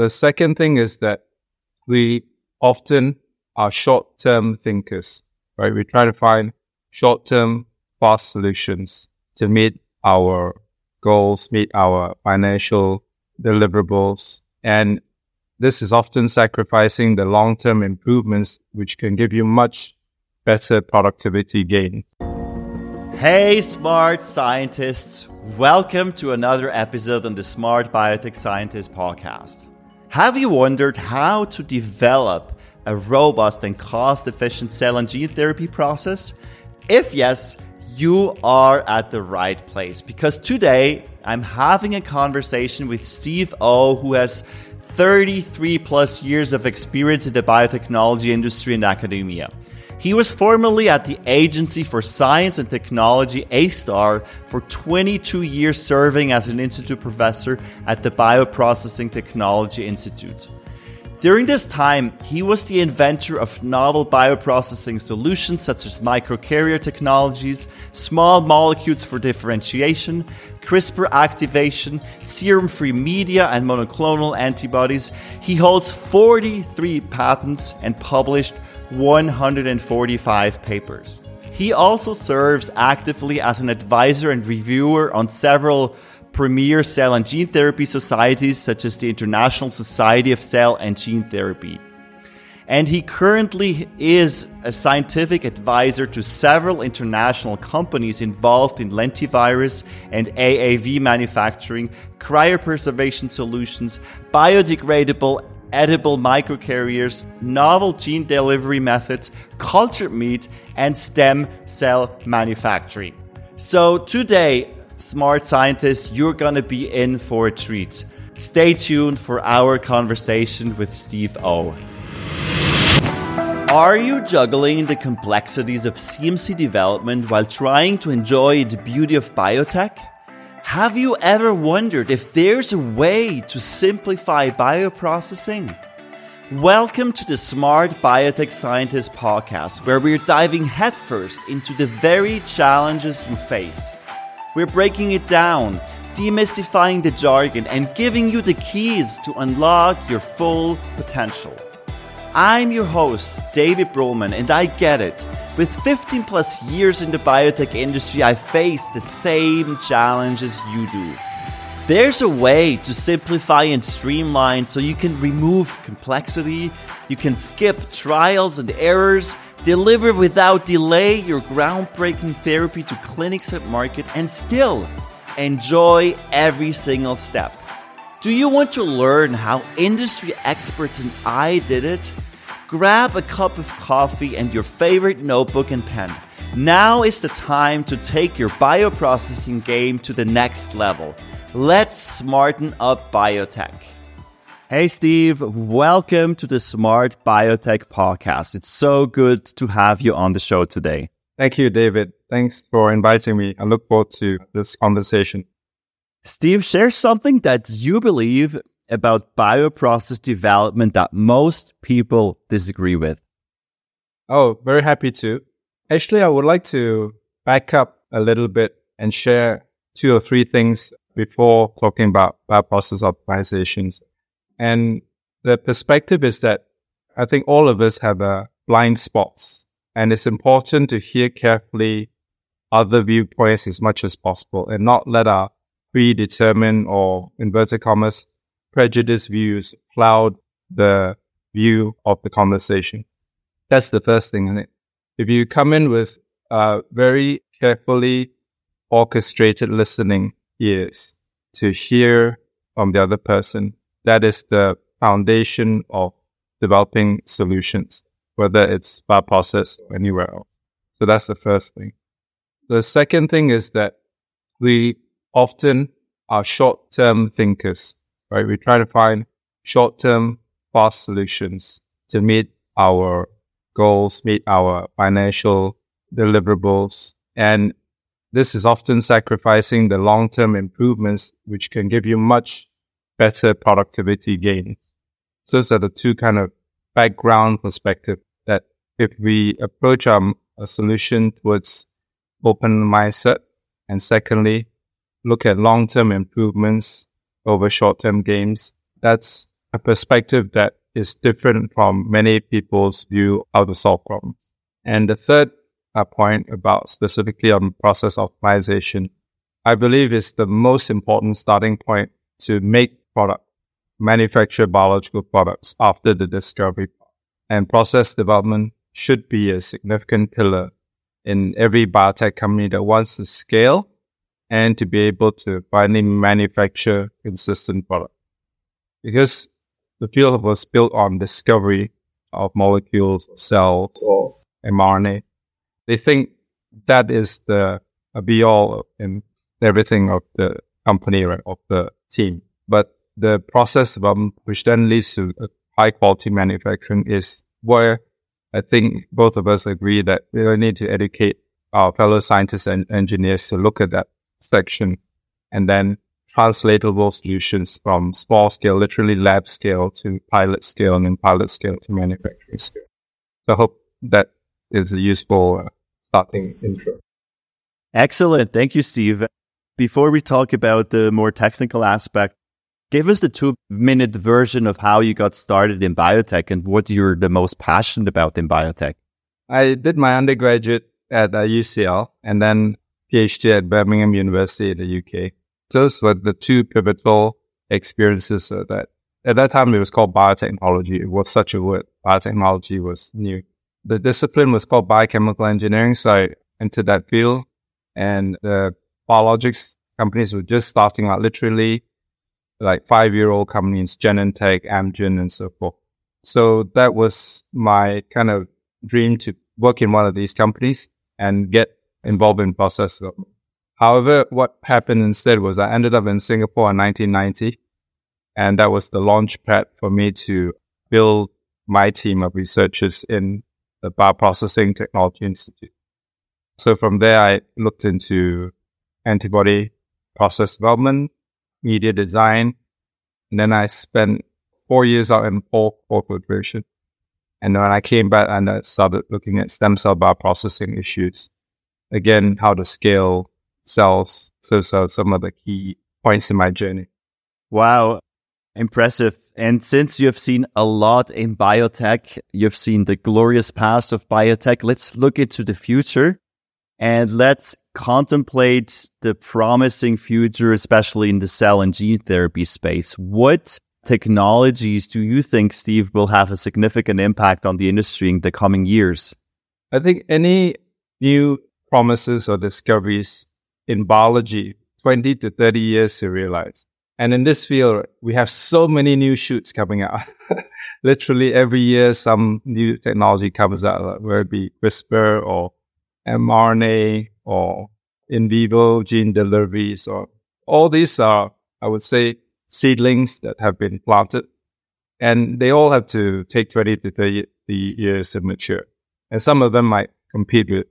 The second thing is that we often are short term thinkers, right? We try to find short term fast solutions to meet our goals, meet our financial deliverables. And this is often sacrificing the long term improvements, which can give you much better productivity gains. Hey, smart scientists. Welcome to another episode on the Smart Biotech Scientist podcast. Have you wondered how to develop a robust and cost efficient cell and gene therapy process? If yes, you are at the right place because today I'm having a conversation with Steve O, who has 33 plus years of experience in the biotechnology industry and academia. He was formerly at the Agency for Science and Technology, ASTAR, for 22 years serving as an institute professor at the Bioprocessing Technology Institute. During this time, he was the inventor of novel bioprocessing solutions such as microcarrier technologies, small molecules for differentiation, CRISPR activation, serum free media, and monoclonal antibodies. He holds 43 patents and published 145 papers. He also serves actively as an advisor and reviewer on several premier cell and gene therapy societies such as the International Society of Cell and Gene Therapy. And he currently is a scientific advisor to several international companies involved in lentivirus and AAV manufacturing, cryopreservation solutions, biodegradable edible microcarriers, novel gene delivery methods, cultured meat, and stem cell manufacturing. So today, smart scientists, you're to be in for a treat. Stay tuned for our conversation with Steve O. Are you juggling the complexities of CMC development while trying to enjoy the beauty of biotech? Have you ever wondered if there's a way to simplify bioprocessing? Welcome to the Smart Biotech Scientist podcast, where we're diving headfirst into the very challenges you face. We're breaking it down, demystifying the jargon, and giving you the keys to unlock your full potential. I'm your host, David Broman, and I get it. With 15 plus years in the biotech industry, I face the same challenges you do. There's a way to simplify and streamline so you can remove complexity, you can skip trials and errors, deliver without delay your groundbreaking therapy to clinics at market, and still enjoy every single step. Do you want to learn how industry experts and I did it? Grab a cup of coffee and your favorite notebook and pen. Now is the time to take your bioprocessing game to the next level. Let's smarten up biotech. Hey, Steve, welcome to the Smart Biotech Podcast. It's so good to have you on the show today. Thank you, David. Thanks for inviting me. I look forward to this conversation. Steve, share something that you believe about bioprocess development that most people disagree with. Oh, very happy to. Actually, I would like to back up a little bit and share two or three things before talking about bioprocess optimizations. And the perspective is that I think all of us have a blind spots and it's important to hear carefully other viewpoints as much as possible and not let our predetermined or inverted commas prejudice views cloud the view of the conversation. That's the first thing. And if you come in with uh, very carefully orchestrated listening ears to hear from the other person, that is the foundation of developing solutions, whether it's by process or anywhere else. So that's the first thing. The second thing is that we often are short term thinkers right? We try to find short term, fast solutions to meet our goals, meet our financial deliverables. And this is often sacrificing the long term improvements, which can give you much better productivity gains. So those are the two kind of background perspective that if we approach um, a solution towards open mindset, and secondly, look at long term improvements over short term gains. That's a perspective that is different from many people's view how to solve problems. And the third uh, point about specifically on process optimization, I believe is the most important starting point to make product, manufacture biological products after the discovery. And process development should be a significant pillar in every biotech company that wants to scale and to be able to finally manufacture consistent product. Because the field was built on discovery of molecules, cells, or mRNA. They think that is the be all in everything of the company or of the team. But the process development, um, which then leads to high quality manufacturing, is where I think both of us agree that we need to educate our fellow scientists and engineers to look at that section and then translatable solutions from small scale, literally lab scale to pilot scale and then pilot scale to manufacturing scale. So I hope that is a useful uh, starting intro. Excellent. Thank you, Steve. Before we talk about the more technical aspect, give us the two minute version of how you got started in biotech and what you're the most passionate about in biotech. I did my undergraduate at uh, UCL and then PhD at Birmingham University in the UK. Those were the two pivotal experiences that at that time it was called biotechnology. It was such a word. Biotechnology was new. The discipline was called biochemical engineering. So I entered that field and the biologics companies were just starting out literally like five year old companies, Genentech, Amgen, and so forth. So that was my kind of dream to work in one of these companies and get involved in process. However, what happened instead was I ended up in Singapore in 1990, and that was the launch pad for me to build my team of researchers in the Bioprocessing Technology Institute. So from there, I looked into antibody process development, media design, and then I spent four years out in pulp filtration. And then when I came back and I started looking at stem cell bioprocessing issues, again, how to scale cells. So, are some of the key points in my journey. Wow. Impressive. And since you've seen a lot in biotech, you've seen the glorious past of biotech, let's look into the future and let's contemplate the promising future, especially in the cell and gene therapy space. What technologies do you think, Steve, will have a significant impact on the industry in the coming years? I think any new promises or discoveries in biology 20 to 30 years to realize. And in this field, we have so many new shoots coming out. Literally every year, some new technology comes out, whether it be CRISPR or mRNA or in vivo gene deliveries or all these are, I would say, seedlings that have been planted and they all have to take 20 to 30 years to mature. And some of them might compete with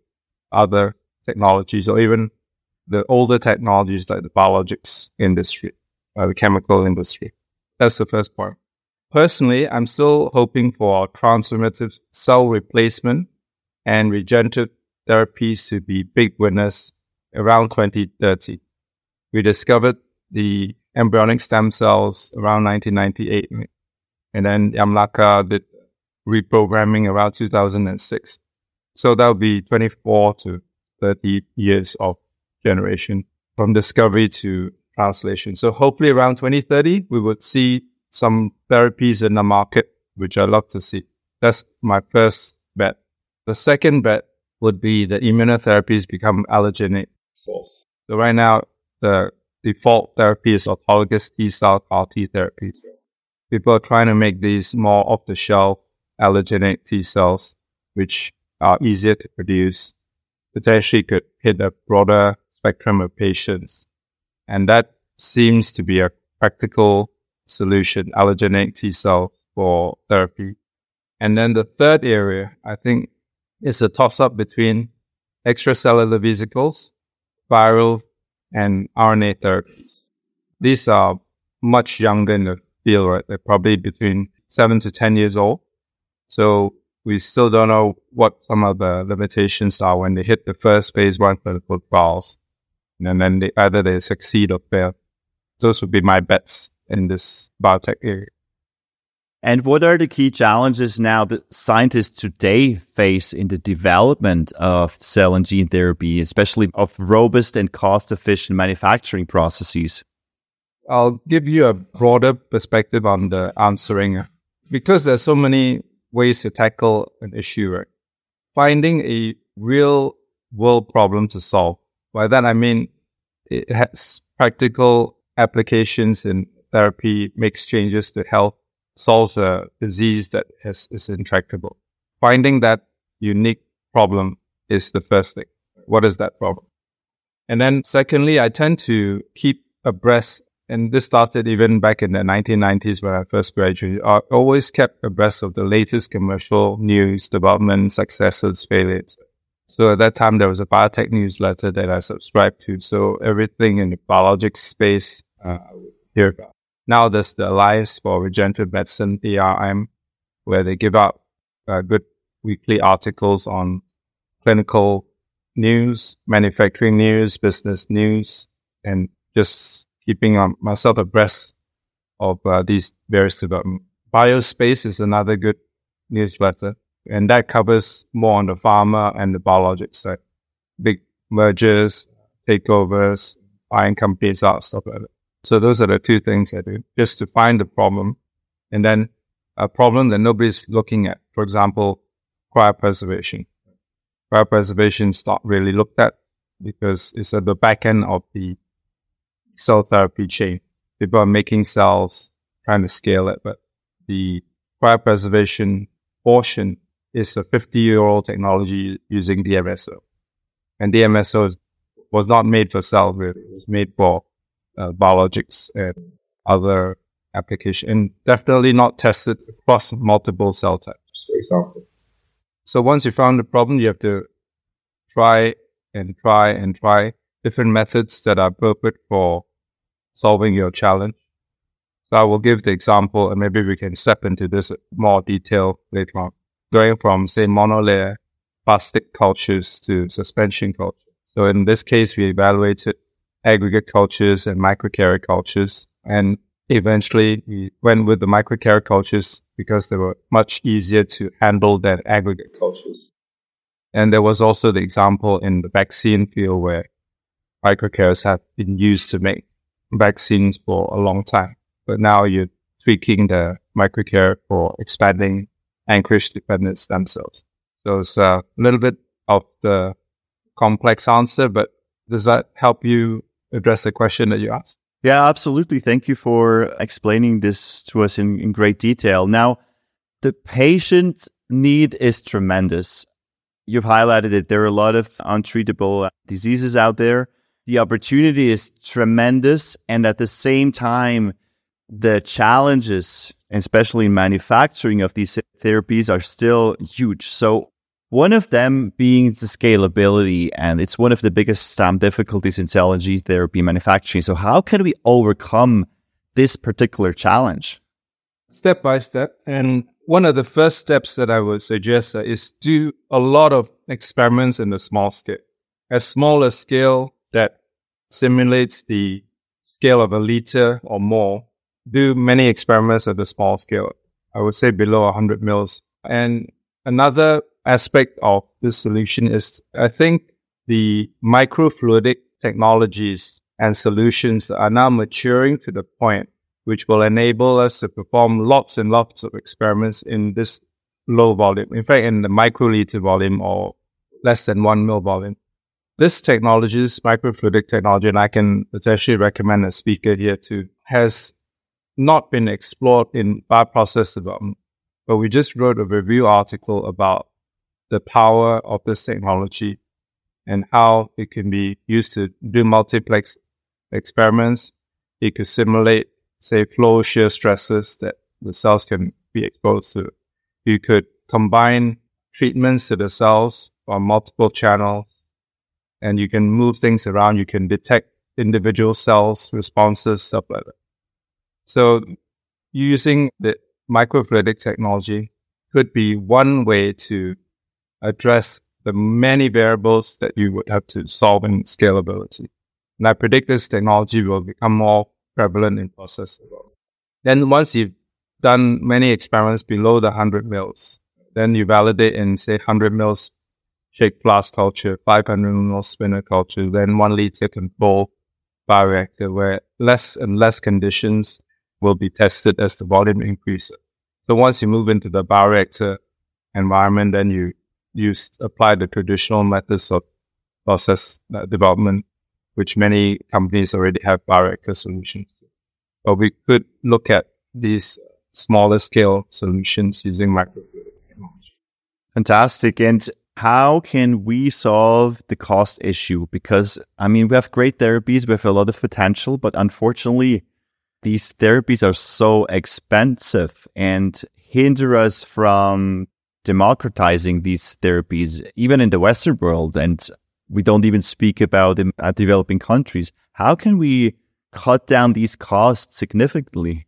other technologies or even the older technologies like the biologics industry, or the chemical industry. That's the first part. Personally, I'm still hoping for transformative cell replacement and regenerative therapies to be big winners around 2030. We discovered the embryonic stem cells around 1998, and then Yamanaka did reprogramming around 2006. So that'll be 24 to 30 years of generation from discovery to translation. So hopefully around 2030, we would see some therapies in the market, which I love to see. That's my first bet. The second bet would be that immunotherapies become allogeneic source. So right now, the default therapy is autologous T cell CAR T therapy. People are trying to make these more off the shelf allogeneic T cells, which are easier to produce, potentially could hit a broader spectrum of patients. And that seems to be a practical solution, allergenic T cell for therapy. And then the third area, I think, is a toss up between extracellular vesicles, viral, and RNA therapies. These are much younger in the field, right? They're probably between seven to 10 years old. So we still don't know what some of the limitations are when they hit the first phase one clinical trials. And then they, either they succeed or fail. Those would be my bets in this biotech area. And what are the key challenges now that scientists today face in the development of cell and gene therapy, especially of robust and cost efficient manufacturing processes? I'll give you a broader perspective on the answering because there's so many ways to tackle an issue, right? Finding a real world problem to solve. By that, I mean it has practical applications in therapy, makes changes to health, solves a disease that has, is intractable. Finding that unique problem is the first thing. What is that problem? And then secondly, I tend to keep abreast and this started even back in the 1990s when I first graduated. I always kept abreast of the latest commercial news, development, successes, failures. So at that time, there was a biotech newsletter that I subscribed to. So everything in the biologic space, uh, I would hear about. Now there's the Alliance for Regenerative Medicine, ARM, where they give out uh, good weekly articles on clinical news, manufacturing news, business news, and just keeping um, myself abreast of uh, these various developments. Biospace is another good newsletter, and that covers more on the pharma and the biologics side. Big mergers, takeovers, buying companies out, stuff like that. So those are the two things I do, just to find the problem, and then a problem that nobody's looking at. For example, cryopreservation. Cryopreservation is not really looked at because it's at the back end of the cell therapy chain. People are making cells, trying to scale it, but the cryopreservation portion is a 50 year old technology using DMSO. And DMSO is, was not made for cells, really. It was made for uh, biologics and other applications, and definitely not tested across multiple cell types, for example. So once you found the problem, you have to try and try and try different methods that are appropriate for solving your challenge. So I will give the example and maybe we can step into this more detail later on. Going from say monolayer plastic cultures to suspension culture. So in this case, we evaluated aggregate cultures and microcarrier cultures. And eventually we went with the microcarrier cultures because they were much easier to handle than aggregate cultures. And there was also the example in the vaccine field where microcarriers have been used to make vaccines for a long time, but now you're tweaking the microcarrier for expanding anchorage dependent stem cells. So it's a little bit of the complex answer, but does that help you address the question that you asked? Yeah, absolutely. Thank you for explaining this to us in, in great detail. Now, the patient need is tremendous. You've highlighted it. There are a lot of untreatable diseases out there the opportunity is tremendous. And at the same time, the challenges, especially in manufacturing of these therapies, are still huge. So, one of them being the scalability, and it's one of the biggest um, difficulties in cell and gene therapy manufacturing. So, how can we overcome this particular challenge? Step by step. And one of the first steps that I would suggest is do a lot of experiments in the small scale. As small a scale that simulates the scale of a liter or more, do many experiments at the small scale. I would say below 100 mils. And another aspect of this solution is I think the microfluidic technologies and solutions are now maturing to the point which will enable us to perform lots and lots of experiments in this low volume. In fact, in the microliter volume or less than one mil volume. This technology, this microfluidic technology, and I can potentially recommend a speaker here too, has not been explored in bioprocess development. But we just wrote a review article about the power of this technology and how it can be used to do multiplex experiments. It could simulate, say, flow shear stresses that the cells can be exposed to. You could combine treatments to the cells on multiple channels and you can move things around. You can detect individual cells responses, stuff like that. So using the microfluidic technology could be one way to address the many variables that you would have to solve in scalability. And I predict this technology will become more prevalent in process. Then once you've done many experiments below the 100 mils. Then you validate in, say, 100 mils shake flask culture, 500 mils spinner culture, then one liter control bioreactor where less and less conditions will be tested as the volume increases. So once you move into the bioreactor environment, then you use apply the traditional methods of process uh, development, which many companies already have bioreactor solutions. But we could look at these smaller scale solutions using microfluidics technology. Fantastic. And how can we solve the cost issue? Because, I mean, we have great therapies with a lot of potential, but unfortunately, these therapies are so expensive and hinder us from democratizing these therapies, even in the Western world. And we don't even speak about at developing countries. How can we cut down these costs significantly?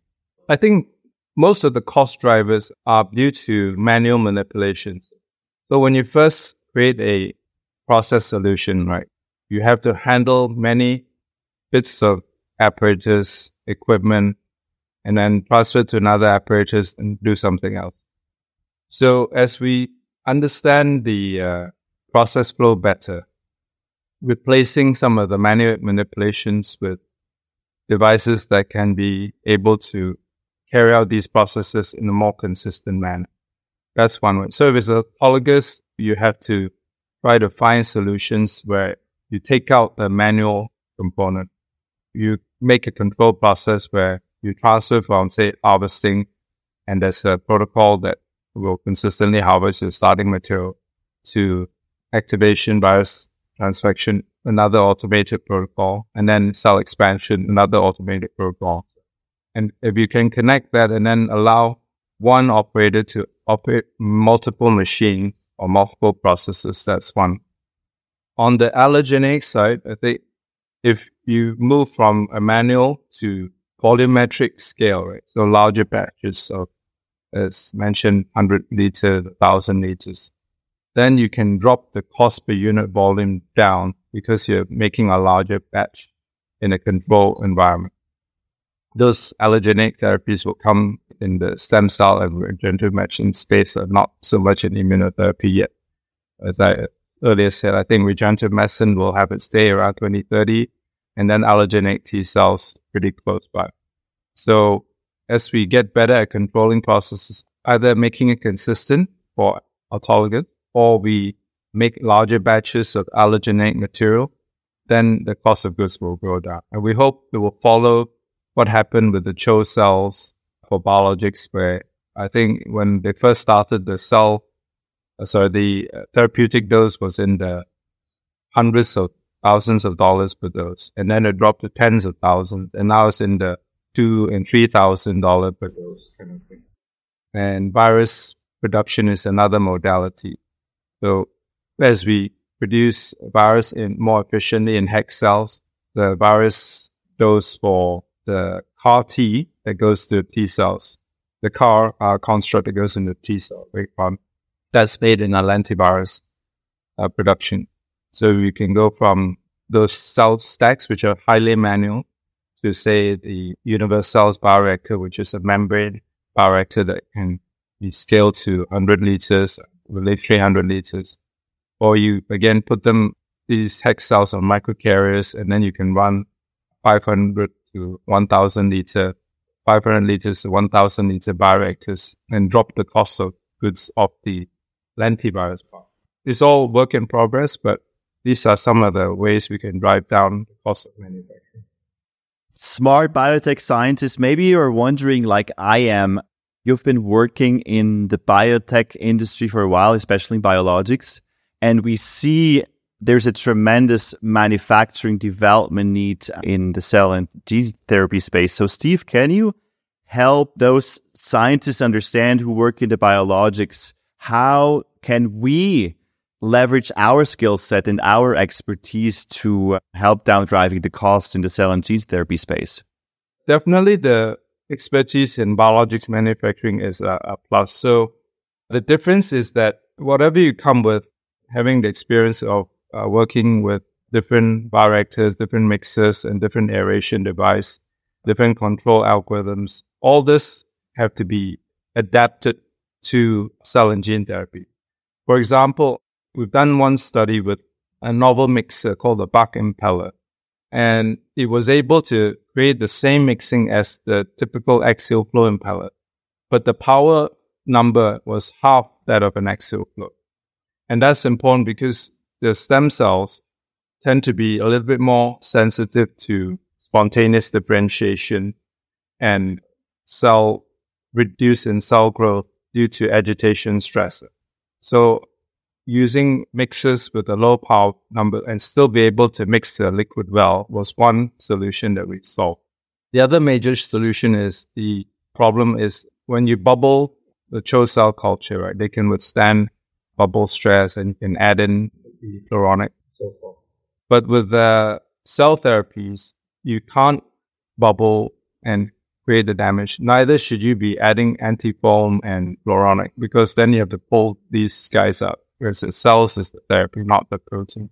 I think most of the cost drivers are due to manual manipulations. So when you first create a process solution, right, you have to handle many bits of apparatus, equipment, and then transfer to another apparatus and do something else. So as we understand the uh, process flow better, replacing some of the manual manipulations with devices that can be able to carry out these processes in a more consistent manner. That's one way. So if it's autologous, you have to try to find solutions where you take out the manual component. You make a control process where you transfer from, say, harvesting, and there's a protocol that will consistently harvest your starting material to activation, virus transfection, another automated protocol, and then cell expansion, another automated protocol. And if you can connect that and then allow one operator to operate multiple machines or multiple processes, that's one. On the allergenic side, I think if you move from a manual to volumetric scale, right? So larger batches so as mentioned, 100 liters, 1,000 liters. Then you can drop the cost per unit volume down because you're making a larger batch in a controlled environment. Those allergenic therapies will come in the stem cell and regenerative medicine space, are not so much in immunotherapy yet. As I earlier said, I think regenerative medicine will have its day around 2030, and then allogeneic T cells pretty close by. So as we get better at controlling processes, either making it consistent for autologous, or we make larger batches of allogeneic material, then the cost of goods will go down. And we hope it will follow what happened with the CHO cells for biologics, where I think when they first started the cell, so the uh, therapeutic dose was in the hundreds of thousands of dollars per dose, and then it dropped to tens of thousands, and now it's in the two and three thousand dollar per dose kind of thing. And virus production is another modality. So as we produce virus in more efficiently in HEK cells, the virus dose for the CAR T that goes to T cells, the CAR uh, construct that goes into T cell, right? Um, that's made in a lentivirus uh, production. So you can go from those cell stacks, which are highly manual, to say the Univercells bioreactor, which is a membrane bioreactor that can be scaled to 100 liters, really 300 liters. Or you again put them, these hex cells on microcarriers, and then you can run 500 to 1000 liter, 500 liters 1000 liter bioreactors and drop the cost of goods off the lentivirus part. It's all work in progress, but these are some of the ways we can drive down the cost of manufacturing smart biotech scientists, maybe you're wondering, like I am, you've been working in the biotech industry for a while, especially in biologics, and we see there's a tremendous manufacturing development need in the cell and gene therapy space. So, Steve, can you help those scientists understand who work in the biologics? How can we leverage our skill set and our expertise to help down driving the cost in the cell and gene therapy space? Definitely the expertise in biologics manufacturing is a, a plus. So the difference is that whatever you come with, having the experience of uh, working with different bioreactors, different mixers, and different aeration device, different control algorithms, all this have to be adapted to cell and gene therapy. For example, we've done one study with a novel mixer called the Bach Impeller, and it was able to create the same mixing as the typical axial flow impeller, but the power number was half that of an axial flow. And that's important because the stem cells tend to be a little bit more sensitive to spontaneous differentiation and cell reduce in cell growth due to agitation stress. So using mixers with a low power number and still be able to mix the liquid well was one solution that we solved. The other major solution is the problem is when you bubble the CHO cell culture, right? They can withstand bubble stress and you can add in the floronic so forth. But with the cell therapies, you can't bubble and create the damage. Neither should you be adding antifoam and floronic because then you have to pull these guys up. Whereas the cells is the therapy, not the protein.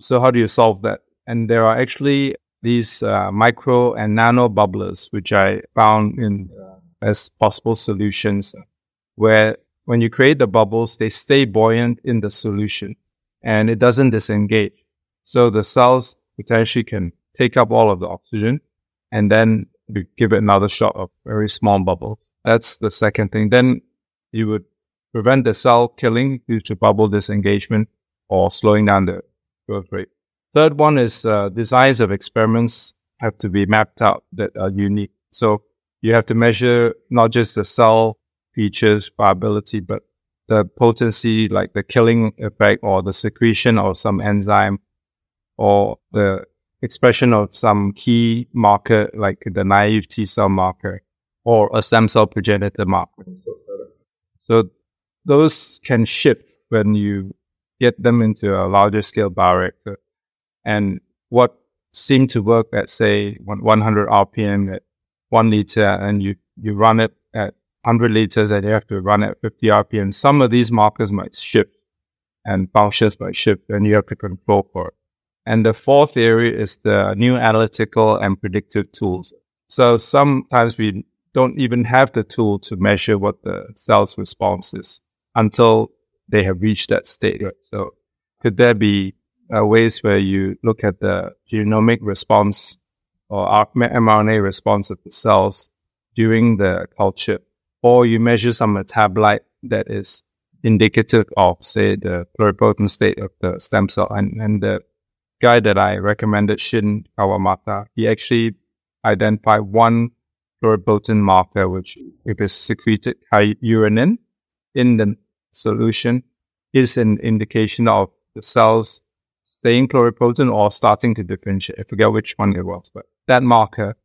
So how do you solve that? And there are actually these uh, micro and nano bubblers, which I found in uh, as possible solutions, where when you create the bubbles, they stay buoyant in the solution and it doesn't disengage. So the cells potentially can take up all of the oxygen and then you give it another shot of very small bubbles. That's the second thing. Then you would prevent the cell killing due to bubble disengagement or slowing down the growth rate. Third one is uh, designs of experiments have to be mapped out that are unique. So you have to measure not just the cell features, viability, but the potency, like the killing effect or the secretion of some enzyme or the expression of some key marker, like the naive T cell marker or a stem cell progenitor marker. So those can shift when you get them into a larger scale bioreactor. And what seemed to work at say 100 RPM at one liter and you, you run it at 100 liters and you have to run at 50 RPM. Some of these markers might shift and functions might shift and you have to control for it. And the fourth area is the new analytical and predictive tools. So sometimes we don't even have the tool to measure what the cell's response is until they have reached that state. Right? So could there be uh, ways where you look at the genomic response or mRNA response of the cells during the culture, or you measure some metabolite that is indicative of, say, the pluripotent state of the stem cell. And, and the guy that I recommended, Shin Kawamata, he actually identified one pluripotent marker, which if it's secreted urinin in the solution is an indication of the cells staying pluripotent or starting to differentiate. I forget which one it was, but that marker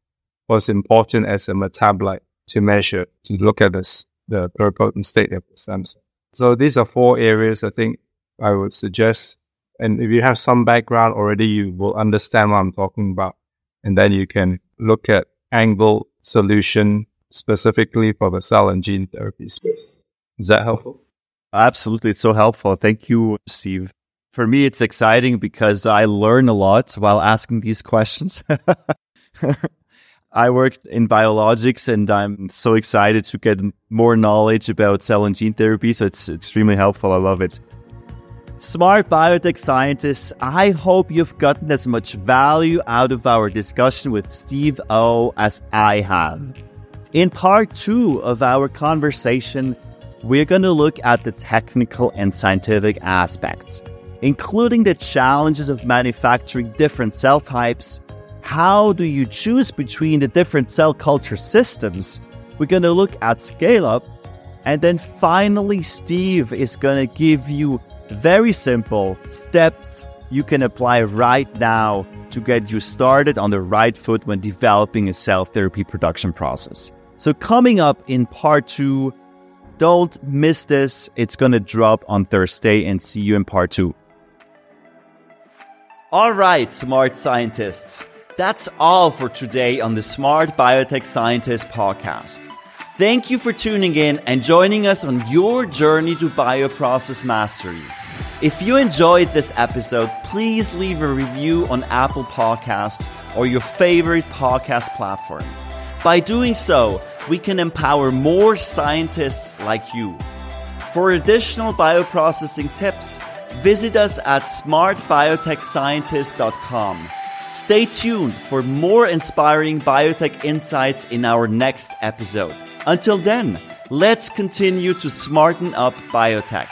was important as a metabolite to measure, to look at this, the pluripotent state of the stem cell. So these are four areas I think I would suggest. And if you have some background already, you will understand what I'm talking about. And then you can look at angle solution specifically for the cell and gene therapy space. Is that helpful? Absolutely. It's so helpful. Thank you, Steve. For me, it's exciting because I learn a lot while asking these questions. I worked in biologics and I'm so excited to get more knowledge about cell and gene therapy. So it's extremely helpful. I love it. Smart biotech scientists, I hope you've gotten as much value out of our discussion with Steve O as I have. In part two of our conversation, we're going to look at the technical and scientific aspects, including the challenges of manufacturing different cell types. How do you choose between the different cell culture systems? We're going to look at scale up. And then finally, Steve is going to give you very simple steps you can apply right now to get you started on the right foot when developing a cell therapy production process. So, coming up in part two, don't miss this. It's going to drop on Thursday and see you in part two. All right, smart scientists. That's all for today on the Smart Biotech Scientist podcast. Thank you for tuning in and joining us on your journey to bioprocess mastery. If you enjoyed this episode, please leave a review on Apple Podcasts or your favorite podcast platform. By doing so, we can empower more scientists like you. For additional bioprocessing tips, visit us at smartbiotechscientist.com. Stay tuned for more inspiring biotech insights in our next episode. Until then, let's continue to smarten up biotech.